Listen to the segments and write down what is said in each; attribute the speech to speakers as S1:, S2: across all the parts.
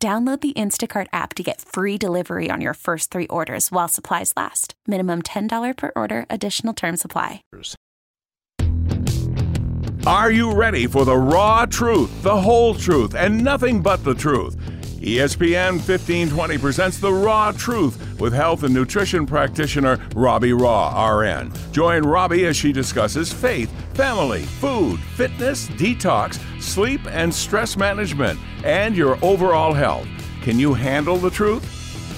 S1: Download the Instacart app to get free delivery on your first three orders while supplies last. Minimum $10 per order, additional term supply.
S2: Are you ready for the raw truth, the whole truth, and nothing but the truth? ESPN 1520 presents The Raw Truth with health and nutrition practitioner Robbie Raugh, RN. Join Robbie as she discusses faith, family, food, fitness, detox, sleep, and stress management, and your overall health. Can you handle the truth?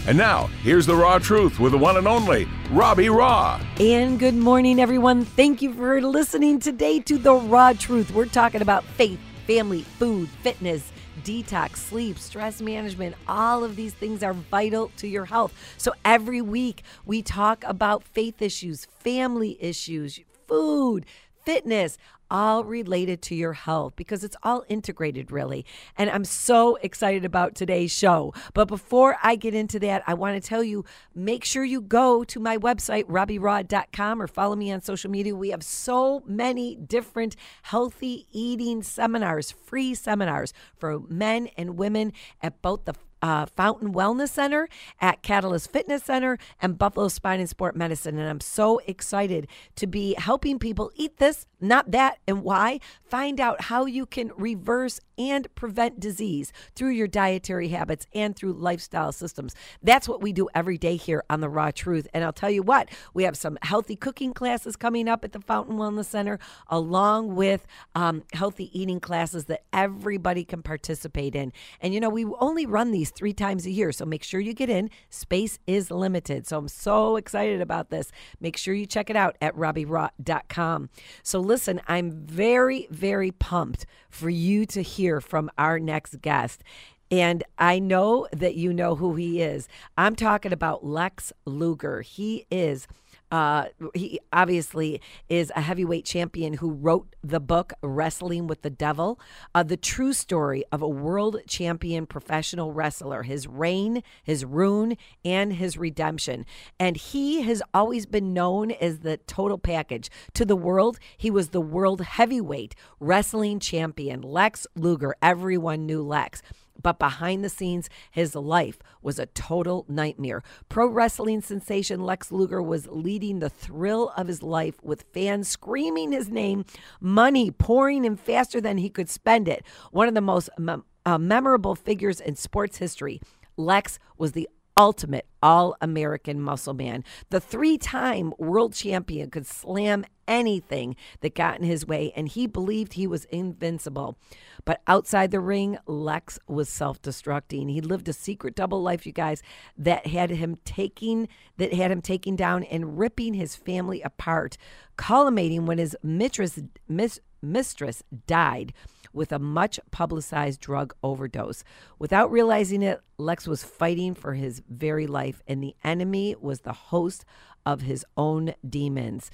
S2: And now, here's the raw truth with the one and only Robbie Raugh.
S3: And good morning, everyone. Thank you for listening today to The Raw Truth. We're talking about faith, family, food, fitness detox, sleep, stress management, all of these things are vital to your health. So every week we talk about faith issues, family issues, food, fitness, all related to your health because it's all integrated, really. And I'm so excited about today's show. But before I get into that, I want to tell you make sure you go to my website, RobbieRaugh.com, or follow me on social media. We have so many different healthy eating seminars, free seminars for men and women at both the uh, Fountain Wellness Center, at Catalyst Fitness Center, and Buffalo Spine and Sport Medicine. And I'm so excited to be helping people eat this, not that, and why. Find out how you can reverse and prevent disease through your dietary habits and through lifestyle systems. That's what we do every day here on The Raw Truth. And I'll tell you what, we have some healthy cooking classes coming up at the Fountain Wellness Center, along with um, healthy eating classes that everybody can participate in. And you know, we only run these three times a year. So make sure you get in. Space is limited. So I'm so excited about this. Make sure you check it out at RobbieRaugh.com. So listen, I'm very, very pumped for you to hear from our next guest. And I know that you know who he is. I'm talking about Lex Luger. He is uh, he obviously is a heavyweight champion who wrote the book Wrestling with the Devil, uh, the true story of a world champion professional wrestler, his reign, his ruin, and his redemption. And he has always been known as the total package. To the world, he was the world heavyweight wrestling champion, Lex Luger. Everyone knew Lex but behind the scenes, his life was a total nightmare. Pro wrestling sensation Lex Luger was leading the thrill of his life with fans screaming his name, money pouring in faster than he could spend it. One of the most mem- uh, memorable figures in sports history. Lex was the ultimate all American muscle man. The three time world champion could slam anything that got in his way, and he believed he was invincible. But outside the ring, Lex was self destructing. He lived a secret double life, you guys, that had him taking that had him taking down and ripping his family apart, culminating when his mistress, mis, mistress died with a much publicized drug overdose. Without realizing it, Lex was fighting for his very life, and the enemy was the host of his own demons.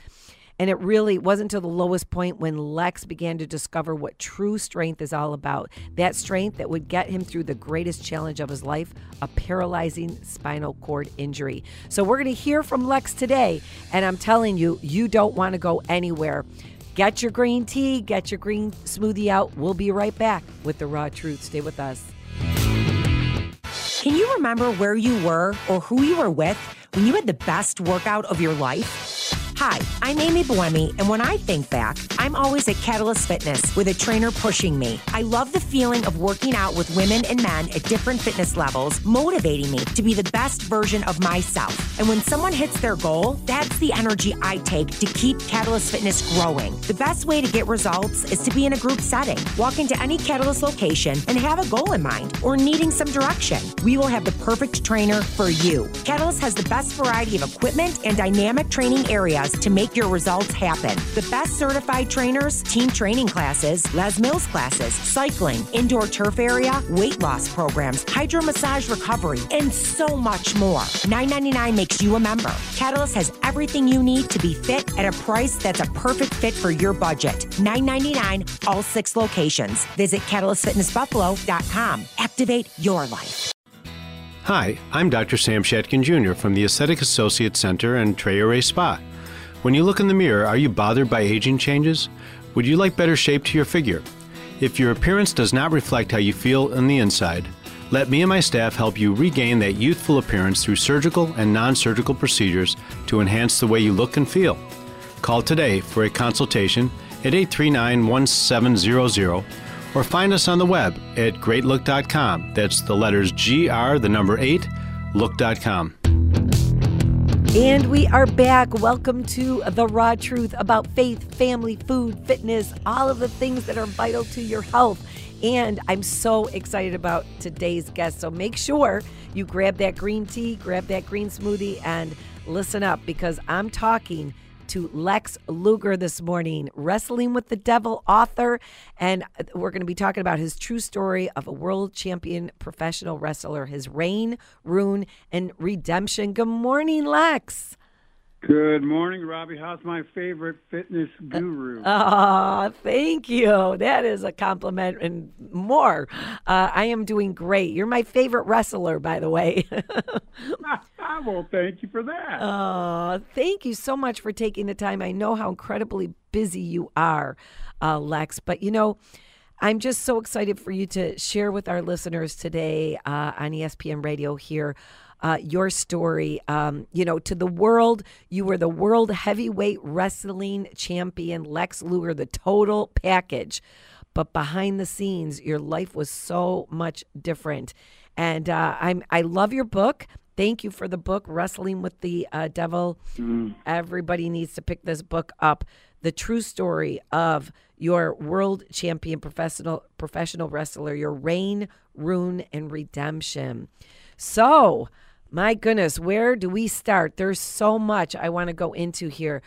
S3: And it really wasn't until the lowest point when Lex began to discover what true strength is all about. That strength that would get him through the greatest challenge of his life a paralyzing spinal cord injury. So we're going to hear from Lex today. And I'm telling you, you don't want to go anywhere. Get your green tea, get your green smoothie out. We'll be right back with the raw truth. Stay with us.
S4: Can you remember where you were or who you were with when you had the best workout of your life? Hi, I'm Amy Buemi, and when I think back, I'm always at Catalyst Fitness with a trainer pushing me. I love the feeling of working out with women and men at different fitness levels, motivating me to be the best version of myself. And when someone hits their goal, that's the energy I take to keep Catalyst Fitness growing. The best way to get results is to be in a group setting. Walk into any Catalyst location and have a goal in mind or needing some direction. We will have the perfect trainer for you. Catalyst has the best variety of equipment and dynamic training areas to make your results happen. The best certified trainers, team training classes, Les Mills classes, cycling, indoor turf area, weight loss programs, hydro massage recovery, and so much more. $9.99 makes you a member. Catalyst has everything you need to be fit at a price that's a perfect fit for your budget. $9.99, all six locations. Visit CatalystFitnessBuffalo.com. Activate your life.
S5: Hi, I'm Dr. Sam Shatkin Jr. from the Aesthetic Associates Center and Treore Spa. When you look in the mirror, are you bothered by aging changes? Would you like better shape to your figure? If your appearance does not reflect how you feel on the inside, let me and my staff help you regain that youthful appearance through surgical and non surgical procedures to enhance the way you look and feel. Call today for a consultation at 839 1700 or find us on the web at greatlook.com. That's the letters GR, the number 8, look.com.
S3: And we are back. Welcome to The Raw Truth about faith, family, food, fitness, all of the things that are vital to your health. And I'm so excited about today's guest. So make sure you grab that green tea, grab that green smoothie, and listen up because I'm talking to Lex Luger this morning, Wrestling with the Devil author. And we're going to be talking about his true story of a world champion professional wrestler, his reign, ruin, and redemption. Good morning, Lex.
S6: Good morning, Robbie. How's my favorite fitness guru?
S3: Ah, thank you. That is a compliment and more. Uh, I am doing great. You're my favorite wrestler, by the way.
S6: well, thank you for that.
S3: Uh, thank you so much for taking the time. I know how incredibly busy you are, uh, Lex, but you know, I'm just so excited for you to share with our listeners today uh, on ESPN Radio here uh, your story. Um, you know, to the world, you were the world heavyweight wrestling champion, Lex Luger, the total package. But behind the scenes, your life was so much different. And uh, I'm I love your book. Thank you for the book, Wrestling with the uh, Devil. Mm. Everybody needs to pick this book up. The true story of your world champion professional professional wrestler, your reign, ruin, and redemption. So, my goodness, where do we start? There's so much I want to go into here.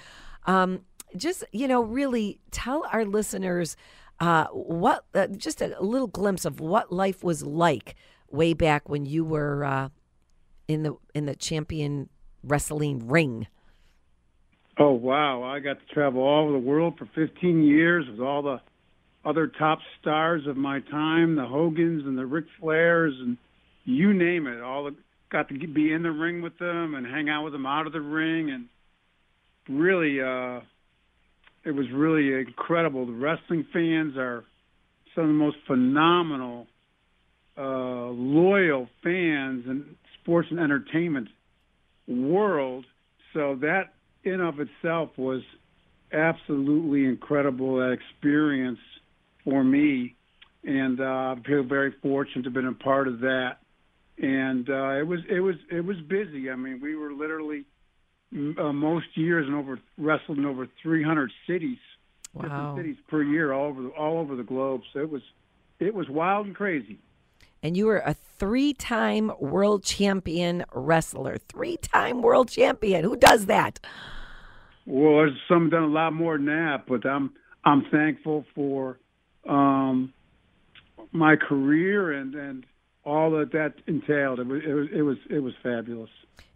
S3: Um, just, you know, really tell our listeners uh, what, uh, just a, little glimpse of what life was like way back when you were uh, in the in the champion wrestling ring.
S6: Oh wow! I got to travel all over the world for 15 years with all the other top stars of my time, the Hogans and the Ric Flairs and you name it. All the got to be in the ring with them and hang out with them out of the ring, and really, uh, it was really incredible. The wrestling fans are some of the most phenomenal, uh, loyal fans in sports and entertainment world. So that in of itself was absolutely incredible experience for me, and uh, I feel very fortunate to have been a part of that and uh, it was it was it was busy. I mean, we were literally uh, most years and over wrestled in over 300 cities, wow. different cities per year, all over the, all over the globe. So it was it was wild and crazy.
S3: And you were a three-time world champion wrestler, three-time world champion. Who does that?
S6: Well, there's some done a lot more than that, but I'm I'm thankful for um, my career and and all that that entailed. It was it was it was, it was fabulous.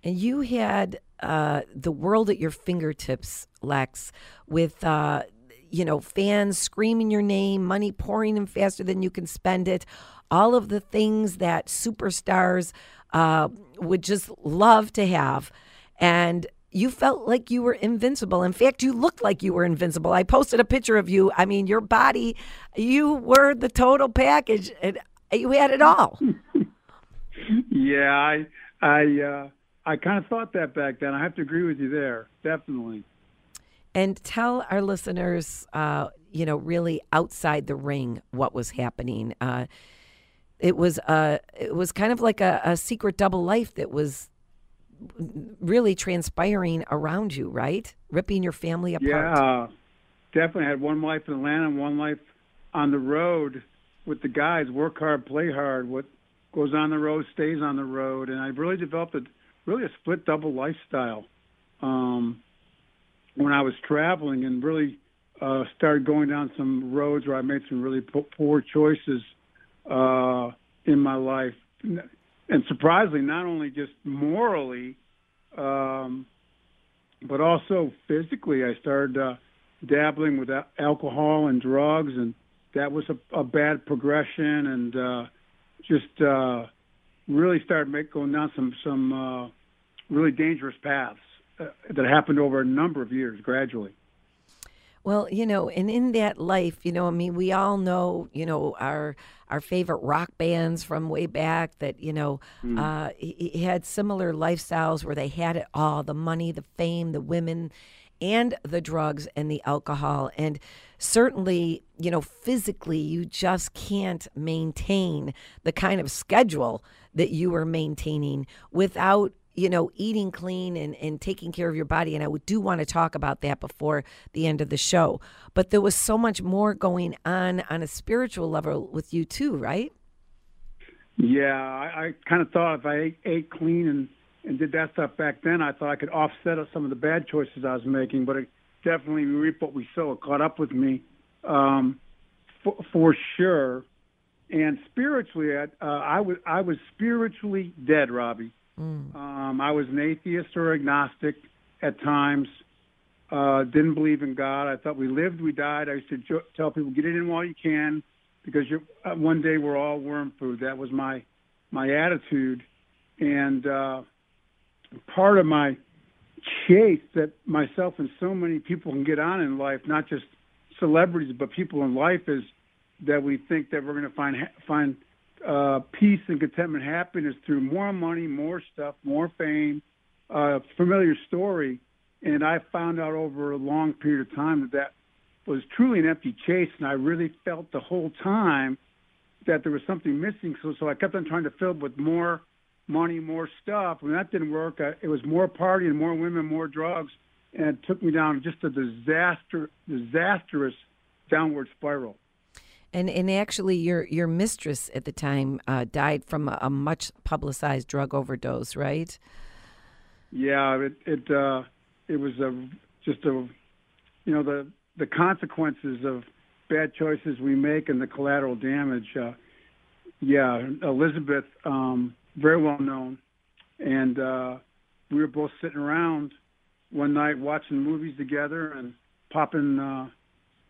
S3: And you had uh, the world at your fingertips, Lex, with uh, you know fans screaming your name, money pouring in faster than you can spend it, all of the things that superstars uh, would just love to have, and you felt like you were invincible. In fact, you looked like you were invincible. I posted a picture of you. I mean, your body, you were the total package. And you had it all.
S6: yeah, I I uh, I kind of thought that back then. I have to agree with you there, definitely.
S3: And tell our listeners, uh, you know, really outside the ring, what was happening. Uh, it was uh, it was kind of like a, a secret double life that was really transpiring around you, right? Ripping your family apart.
S6: Yeah, definitely. Had one life in Atlanta and one life on the road with the guys, work hard, play hard. What goes on the road stays on the road, and I really developed a really a split double lifestyle um, when I was traveling, and really uh, started going down some roads where I made some really poor choices uh, in my life, and surprisingly, not only just morally, um, but also physically. I started uh, dabbling with alcohol and drugs, and that was a, a bad progression, and uh, just uh, really started make, going down some some uh, really dangerous paths uh, that happened over a number of years, gradually.
S3: Well, you know, and in that life, you know, I mean, we all know, you know, our our favorite rock bands from way back that, you know, mm. uh, he, he had similar lifestyles where they had it all: the money, the fame, the women, and the drugs and the alcohol. And certainly, you know, physically, you just can't maintain the kind of schedule that you were maintaining without you know, eating clean and, and taking care of your body. And I do want to talk about that before the end of the show. But there was so much more going on on a spiritual level with you, too, right?
S6: Yeah, I, I kind of thought if I ate, ate clean and, and did that stuff back then, I thought I could offset some of the bad choices I was making. But it definitely reap what we sow. It caught up with me um, for, for sure. And spiritually, I, uh, I was I was spiritually dead, Robbie. Mm. Um, I was an atheist or agnostic at times. Uh, didn't believe in God. I thought we lived, we died. I used to jo- tell people, get it in while you can, because you're, uh, one day we're all worm food. That was my my attitude, and uh, part of my chase that myself and so many people can get on in life, not just celebrities, but people in life, is that we think that we're going to find find uh, peace and contentment, happiness through more money, more stuff, more fame, uh, familiar story. And I found out over a long period of time that that was truly an empty chase, and I really felt the whole time that there was something missing. So, so I kept on trying to fill it with more money, more stuff. When that didn't work, I, it was more party and more women, more drugs, and it took me down just a disaster, disastrous downward spiral.
S3: And and actually, your your mistress at the time uh, died from a, a, much publicized drug overdose, right?
S6: Yeah, it it uh, it was a just a you know the the consequences of bad choices we make and the collateral damage. Uh, yeah, Elizabeth, um, very well known, and uh, we were both sitting around one night watching movies together and popping uh,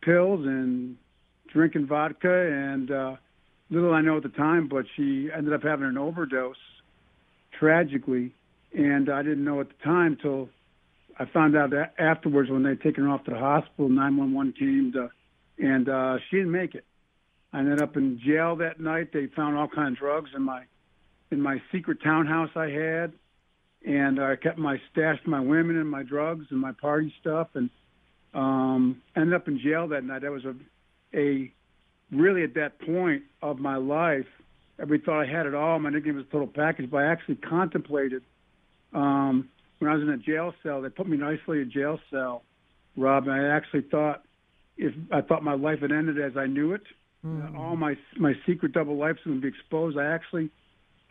S6: pills and drinking vodka, and uh, little I know at the time, but she ended up having an overdose, tragically, and I didn't know at the time till I found out that afterwards when they'd taken her off to the hospital. 911 came to, and uh, she didn't make it. I ended up in jail that night. They found all kinds of drugs in my in my secret townhouse I had, and I kept my stash my women and my drugs and my party stuff, and um, ended up in jail that night. That was a a really at that point of my life, every thought I had it all. My nickname was Total Package, but I actually contemplated um, when I was in a jail cell. They put me nicely in an isolated jail cell, Rob, and I actually thought if I thought my life had ended as I knew it, mm. uh, all my my secret double lives would be exposed. I actually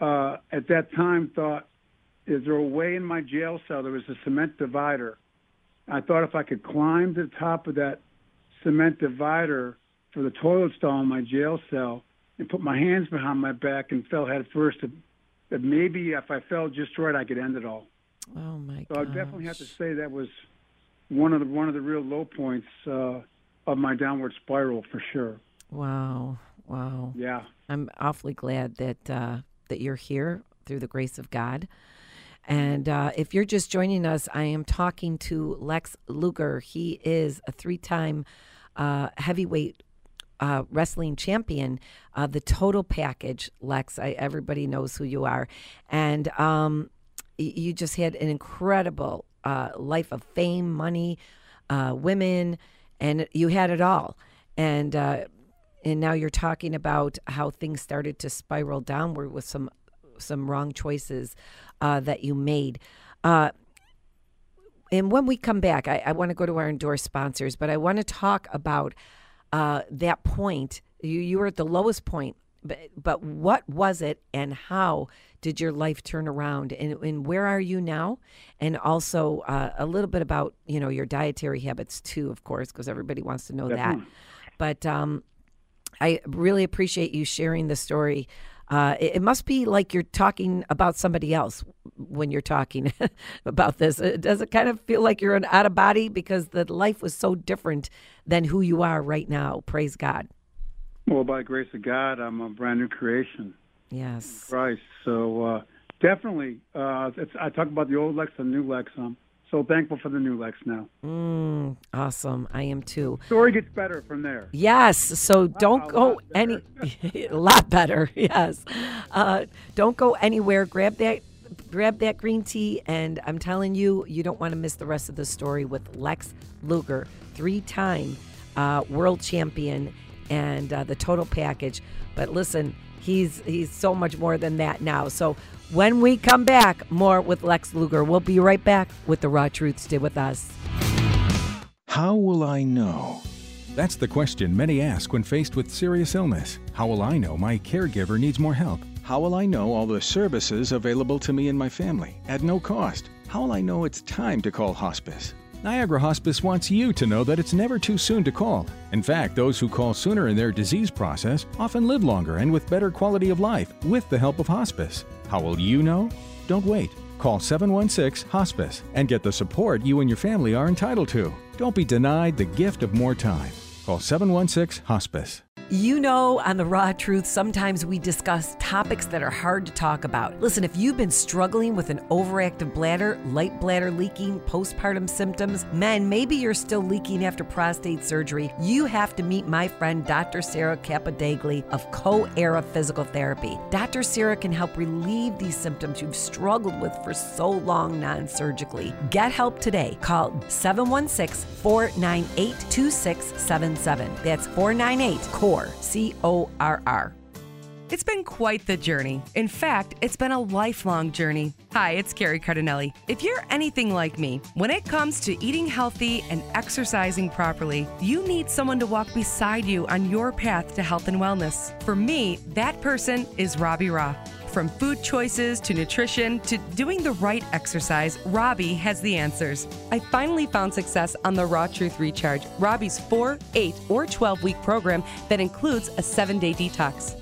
S6: uh, at that time thought, is there a way in my jail cell? There was a cement divider. I thought if I could climb to the top of that cement divider for the toilet stall in my jail cell and put my hands behind my back and fell head first. That maybe if I fell just right, I could end it all.
S3: Oh my! God.
S6: So I definitely have to say that was one of the one of the real low points uh, of my downward spiral for sure.
S3: Wow! Wow!
S6: Yeah,
S3: I'm awfully glad that uh, that you're here through the grace of God. And uh, if you're just joining us, I am talking to Lex Luger. He is a three-time uh, heavyweight uh, wrestling champion, uh, the total package, Lex. I, everybody knows who you are, and um, you just had an incredible uh, life of fame, money, uh, women, and you had it all. And uh, and now you're talking about how things started to spiral downward with some some wrong choices uh, that you made. and when we come back, I, I want to go to our endorsed sponsors, but I want to talk about uh, that point, you, you were at the lowest point but, but what was it and how did your life turn around? And, and where are you now? And also uh, a little bit about you know your dietary habits too of course because everybody wants to know
S6: Definitely.
S3: that but um, i really appreciate you sharing the story uh, it, it must be like you're talking about somebody else when you're talking about this. Uh, Does it kind of feel like you're an out of body because the life was so different than who you are right now? Praise God.
S6: Well, by grace of God, I'm a brand new creation,
S3: Yes.
S6: Christ. So uh, definitely, uh, it's, I talk about the old Lex and new Lex. I'm so thankful for the new Lex now.
S3: Mm, awesome. I am too.
S6: Story gets better from there.
S3: Yes. So don't
S6: a
S3: go any a lot better. Yes. Uh, don't go anywhere. Grab that grab that green tea and I'm telling you you don't want to miss the rest of the story with Lex Luger, three-time uh, world champion and uh, the total package. But listen, he's he's so much more than that now. So when we come back, more with Lex Luger. We'll be right back with the raw truth. Stay with us.
S7: How will I know? That's the question many ask when faced with serious illness. How will I know my caregiver needs more help? How will I know all the services available to me and my family at no cost? How will I know it's time to call hospice? Niagara Hospice wants you to know that it's never too soon to call. In fact, those who call sooner in their disease process often live longer and with better quality of life with the help of hospice. How will you know? Don't wait. Call 716 Hospice and get the support you and your family are entitled to. Don't be denied the gift of more time. Call 716 Hospice.
S3: You know, on The Raw Truth, sometimes we discuss topics that are hard to talk about. Listen, if you've been struggling with an overactive bladder, light bladder leaking, postpartum symptoms, men, maybe you're still leaking after prostate surgery, you have to meet my friend Dr. Sarah Capadagli of Co Era Physical Therapy. Dr. Sarah can help relieve these symptoms you've struggled with for so long non surgically. Get help today. Call 716 498 2677. That's 498 CORE, C O R R.
S8: It's been quite the journey. In fact, it's been a lifelong journey. Hi, it's Carrie Cardinelli. If you're anything like me, when it comes to eating healthy and exercising properly, you need someone to walk beside you on your path to health and wellness. For me, that person is Robbie Raugh. From food choices to nutrition to doing the right exercise, Robbie has the answers. I finally found success on the Raw Truth Recharge, Robbie's 4, 8, or 12 week program that includes a 7 day detox.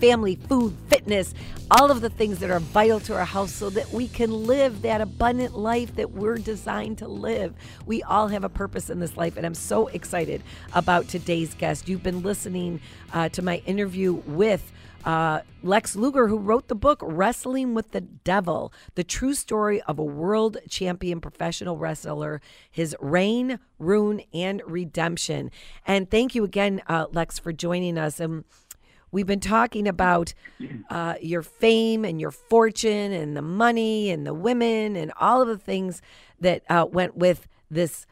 S3: family, food, fitness, all of the things that are vital to our house so that we can live that abundant life that we're designed to live. We all have a purpose in this life, and I'm so excited about today's guest. You've been listening uh, to my interview with uh, Lex Luger, who wrote the book Wrestling with the Devil, the true story of a world champion professional wrestler, his reign, ruin, and redemption. And thank you again, uh, Lex, for joining us. And we've been talking about uh, your fame and your fortune and the money and the women and all of the things that uh, went with this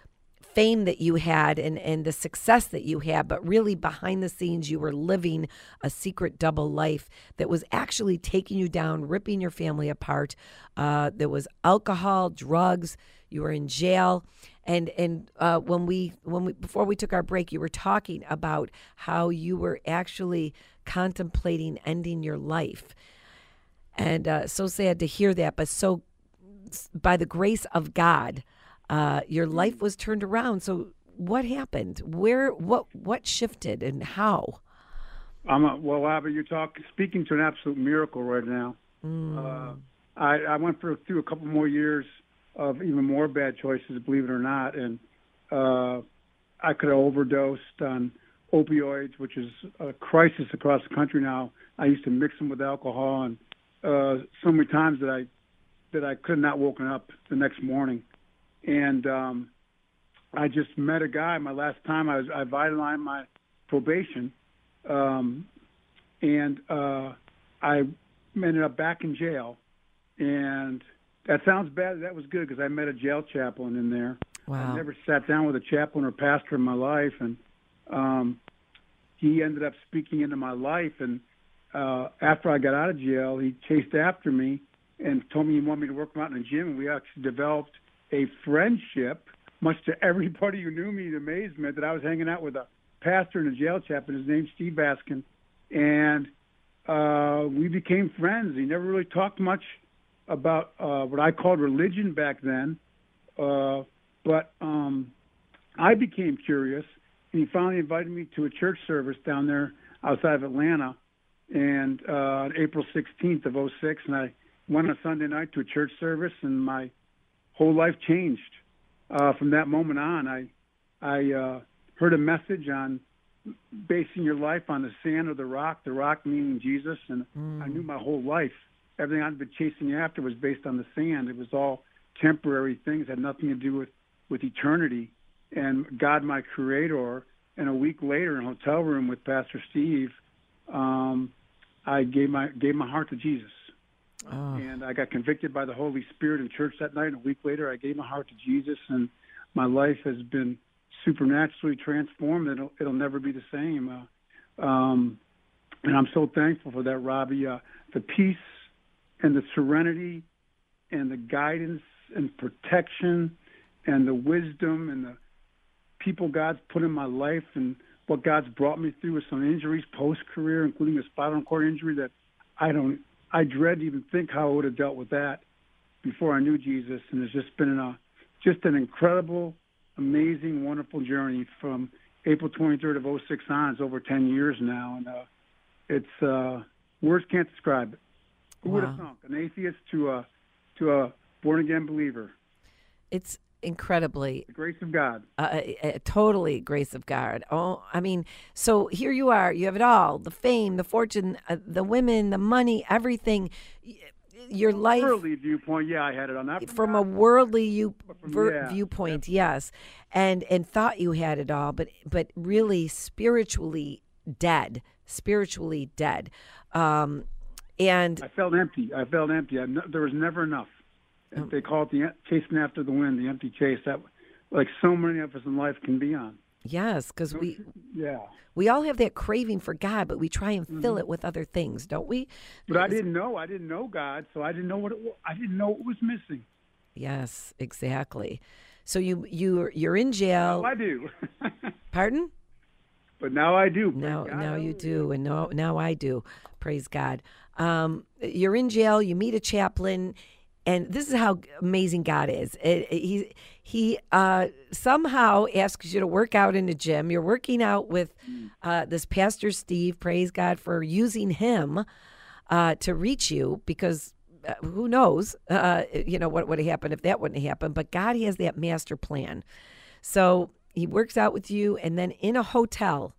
S3: fame that you had and, and the success that you had, but really behind the scenes, you were living a secret double life that was actually taking you down, ripping your family apart. Uh, there was alcohol, drugs, you were in jail. And and uh, when we when we before we took our break, you were talking about how you were actually contemplating ending your life, and uh, so sad to hear that. But so by the grace of God, uh, your life was turned around. So what happened? Where what what shifted and how?
S6: I'm a, well, Abby, you're talking speaking to an absolute miracle right now. Uh, I, I went through, through a couple more years of even more bad choices, believe it or not, and uh, I could have overdosed on opioids, which is a crisis across the country now. I used to mix them with alcohol, and uh, so many times that I that I could not woken up the next morning. And um, I just met a guy. My last time I was I vitalized my probation, um, and uh, I ended up back in jail, and that sounds bad. That was good because I met a jail chaplain in there.
S3: Wow.
S6: I never sat down with a chaplain or pastor in my life, and um, he ended up speaking into my life. And uh, after I got out of jail, he chased after me and told me he wanted me to work him out in the gym. And we actually developed a friendship, much to everybody who knew me's amazement, that I was hanging out with a pastor and a jail chaplain. His name's Steve Baskin, and uh, we became friends. He never really talked much about uh, what I called religion back then, uh, but um, I became curious, and he finally invited me to a church service down there outside of Atlanta, and uh, on April 16th of 06, and I went on Sunday night to a church service, and my whole life changed. Uh, from that moment on, I I uh, heard a message on basing your life on the sand or the rock, the rock meaning Jesus, and
S3: Mm.
S6: I knew my whole life everything I'd been chasing after was based on the sand. It was all temporary things, had nothing to do with with eternity. And God, my Creator. And a week later, in a hotel room with Pastor Steve, um, I gave my gave my heart to Jesus.
S3: Oh.
S6: And I got convicted by the Holy Spirit in church that night. And a week later, I gave my heart to Jesus, and my life has been supernaturally transformed. It'll it'll never be the same. Uh, um, and I'm so thankful for that, Robbie. Uh, the peace and the serenity and the guidance and protection and the wisdom and the people God's put in my life and what God's brought me through with some injuries post career, including a spinal cord injury that I don't I dread to even think how I would have dealt with that before I knew Jesus. And it's just been a just an incredible, amazing, wonderful journey from April 23rd of 06 on. It's over 10 years now, and uh, it's uh, words can't describe it. Who would have thunk? An atheist to a to a born again believer.
S3: It's incredibly
S6: The grace of God.
S3: uh, uh, totally grace of God. Oh, I mean, so here you are. You have it all: the fame, the fortune, uh, the women, the money, everything. Your life
S6: Worldly viewpoint, yeah, I had it on that.
S3: from a worldly you,
S6: from-
S3: ver-
S6: yeah,
S3: viewpoint, yes, and and thought you had it all, but but really spiritually dead, spiritually dead. Um, and
S6: I felt empty. I felt empty. I, there was never enough. And They call it the chasing after the wind, the empty chase. That, like so many of us in life, can be on.
S3: yes, because we
S6: Yeah.
S3: we all have that craving for God, but we try and fill
S6: Mm-hmm.
S3: it with other things, don't we?
S6: But I didn't know. I didn't know God, so I didn't know what it was. I didn't know what was missing.
S3: Yes, exactly. So you you you're in jail.
S6: Now I do.
S3: Pardon?
S6: but now I do.
S3: Now,
S6: God.
S3: now you do, and now, now I do. Praise God. Um, you're in jail. You meet a chaplain, and this is how amazing God is. It- it- he he uh, somehow asks you to work out in the gym. You're working out with uh, this pastor Steve. Praise God for using him uh, to reach you, because uh, who knows, uh, you know what would have happened if that wouldn't have happened. But God has that master plan. So he works out with you, and then in a hotel,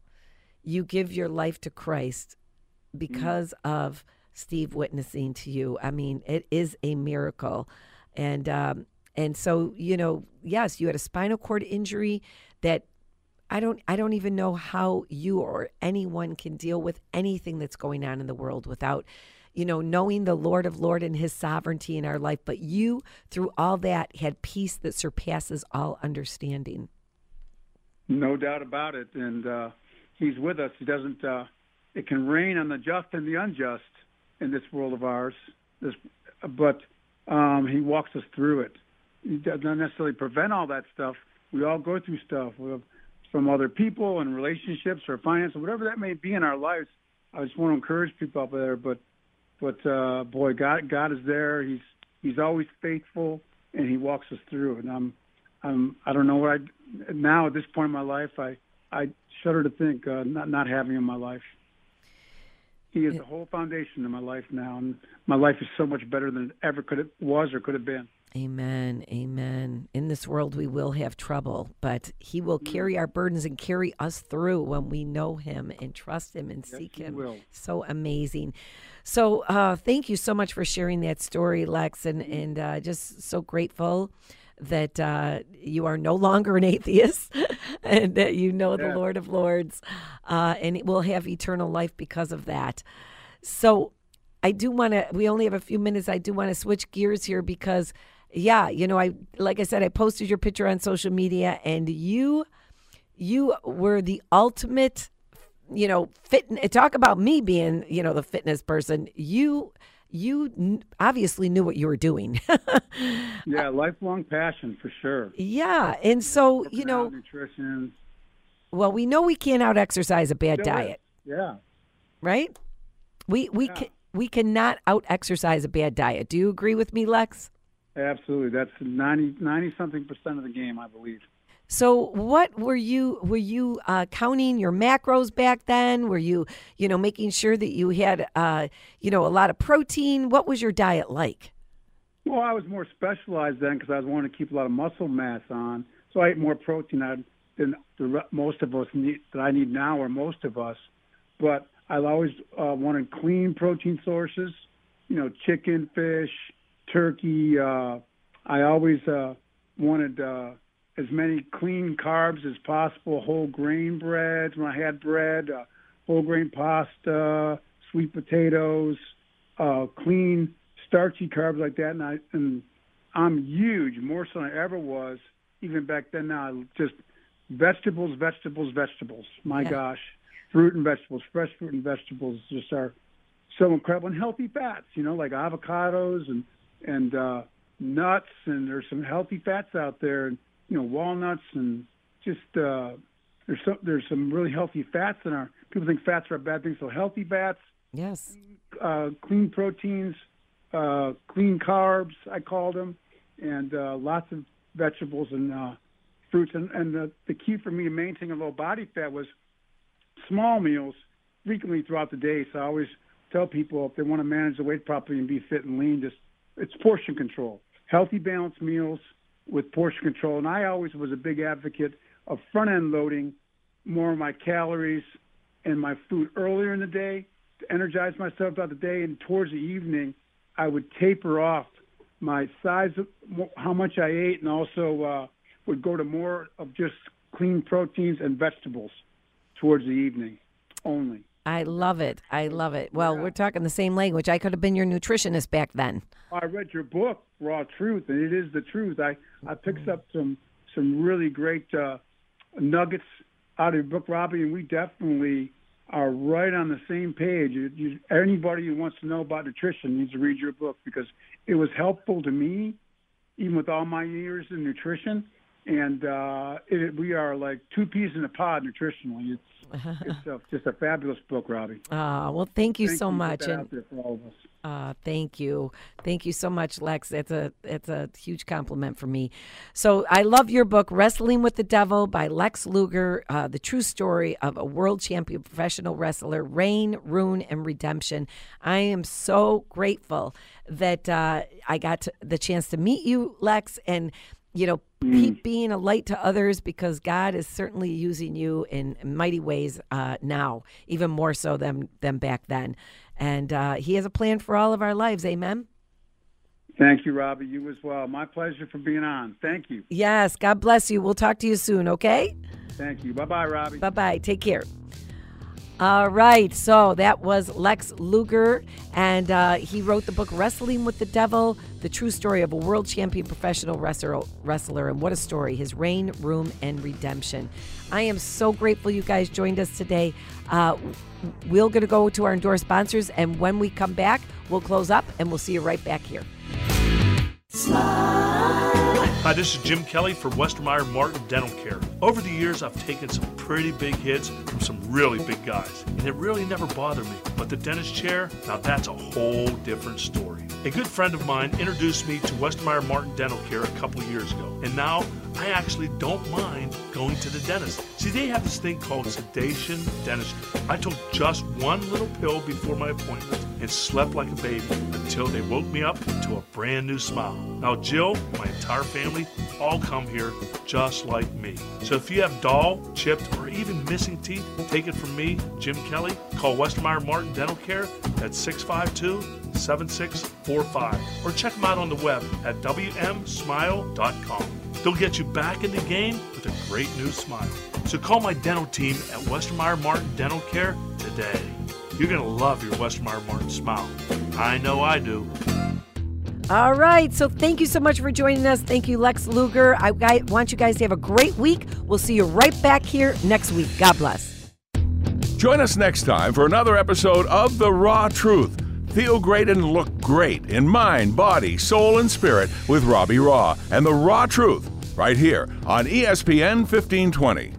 S3: you give your life to Christ because of Steve witnessing to you. I mean, it is a miracle, and um, and so you know, yes, you had a spinal cord injury that. I don't I don't even know how you or anyone can deal with anything that's going on in the world without you know knowing the Lord of Lord and his sovereignty in our life but you through all that had peace that surpasses all understanding.
S6: No doubt about it. And uh, He's with us. He doesn't. Uh, it can rain on the just and the unjust in this world of ours. This, but um, He walks us through it. He does not necessarily prevent all that stuff. We all go through stuff from other people and relationships or finance or whatever that may be in our lives. I just want to encourage people out there. But, but uh, boy, God, God is there. He's He's always faithful, and He walks us through. And I'm I'm I don't know what I now at this point in my life. I I shudder to think uh, not not having him in my life. He is the whole foundation of my life now, and my life is so much better than it ever could have was or could have been.
S3: Amen. Amen. In this world, we will have trouble, but He will carry our burdens and carry us through when we know Him and trust Him and seek
S6: He
S3: Him.
S6: will.
S3: So amazing. So, uh, thank you so much for sharing that story, Lex, and and uh, just so grateful that uh, you are no longer an atheist and that you know the Lord of Lords, uh, and will have eternal life because of that. So, I do want to. We only have a few minutes. I do want to switch gears here because, yeah, you know, I like I said, I posted your picture on social media, and you, you were the ultimate. You know, fit. Talk about me being, you know, the fitness person. You, you obviously knew what you were doing.
S6: yeah, lifelong passion for sure.
S3: Yeah, and so you know,
S6: nutrition.
S3: Well, we know we can't out exercise a bad
S6: Still is.
S3: diet,
S6: Yeah.
S3: right? We we
S6: Yeah.
S3: can we cannot out exercise a bad diet. Do you agree with me, Lex?
S6: Absolutely. That's 90, 90 something percent of the game, I believe.
S3: So, what were you were you uh, counting your macros back then? Were you you know making sure that you had uh, you know a lot of protein? What was your diet like?
S6: Well, I was more specialized then because I was wanting to keep a lot of muscle mass on. So I ate more protein than the, most of us need, that I need now, or most of us. But I always uh, wanted clean protein sources. You know, chicken, fish, turkey. Uh, I always uh, wanted uh, as many clean carbs as possible. Whole grain breads when I had bread, uh, whole grain pasta, sweet potatoes, uh, clean starchy carbs like that. And I and I'm huge, more so than I ever was, even back then. Now, just vegetables, vegetables, vegetables. My
S3: Yeah.
S6: gosh, fruit and vegetables, fresh fruit and vegetables just are so incredible and healthy fats. You know, like avocados and and uh, nuts, and there's some healthy fats out there, and you know, walnuts and just uh, there's some there's some really healthy fats in our. People think fats are a bad thing, so healthy fats
S3: Yes.
S6: uh, clean proteins, uh, clean carbs, I called them, and uh, lots of vegetables and uh, fruits. And, and the, the key for me to maintaining a low body fat was small meals frequently throughout the day. So I always tell people if they want to manage the weight properly and be fit and lean, just it's portion control, healthy, balanced meals with portion control. And I always was a big advocate of front end loading more of my calories and my food earlier in the day to energize myself throughout the day, and towards the evening, I would taper off my size of how much I ate, and also uh, would go to more of just clean proteins and vegetables towards the evening only.
S3: I love it. I love it. Well, we're talking the same language. I could have been your nutritionist back then.
S6: I read your book, Raw Truth, and it is the truth. I I picked up some some really great uh, nuggets out of your book, Robbie, and we definitely are right on the same page. You, you, anybody who wants to know about nutrition needs to read your book because it was helpful to me, even with all my years in nutrition. And uh, it, we are like two peas in a pod nutritionally. It's it's a, just a fabulous book, Robbie.
S3: Uh, well, thank you
S6: Thank
S3: so
S6: you
S3: much. And
S6: out there for all of us.
S3: Uh, thank you, thank you so much, Lex. It's a it's a huge compliment for me. So I love your book, Wrestling with the Devil by Lex Luger, uh, the true story of a world champion professional wrestler, reign, ruin, and redemption. I am so grateful that uh, I got to, the chance to meet you, Lex, and you know, keep being a light to others because God is certainly using you in mighty ways uh, now, even more so than than back then. And uh, He has a plan for all of our lives. Amen.
S6: Thank you, Robbie. You as well. My pleasure for being on. Thank you.
S3: Yes. God bless you. We'll talk to you soon. Okay.
S6: Thank you. Bye bye, Robbie.
S3: Bye bye. Take care. All right. So that was Lex Luger, and uh, he wrote the book Wrestling with the Devil The True Story of a World Champion Professional Wrestler. wrestler and what a story! His reign, room, and redemption. I am so grateful you guys joined us today. Uh, we're going to go to our endorsed sponsors, and when we come back, we'll close up and we'll see you right back here.
S9: Hi, this is Jim Kelly for Westermeyer Martin Dental Care. Over the years, I've taken some pretty big hits from some really big guys, and it really never bothered me. But the dentist chair, now that's a whole different story. A good friend of mine introduced me to Westermeyer Martin Dental Care a couple years ago, and now I actually don't mind going to the dentist. See, they have this thing called sedation dentistry. I took just one little pill before my appointment and slept like a baby until they woke me up to a brand new smile. Now, Jill, my entire family, all come here just like me. So if you have dull, chipped, or even missing teeth, take it from me, Jim Kelly. Call Westmeyer Martin Dental Care at 652 7645 or check them out on the web at WMSmile.com. They'll get you back in the game with a great new smile. So call my dental team at Westermeyer Martin Dental Care today. You're going to love your Westermeyer Martin smile. I know I do.
S3: All right. So thank you so much for joining us. Thank you, Lex Luger. I want you guys to have a great week. We'll see you right back here next week. God bless.
S2: Join us next time for another episode of The Raw Truth. Feel great and look great in mind, body, soul, and spirit with Robbie Raugh and The Raw Truth right here on ESPN 1520.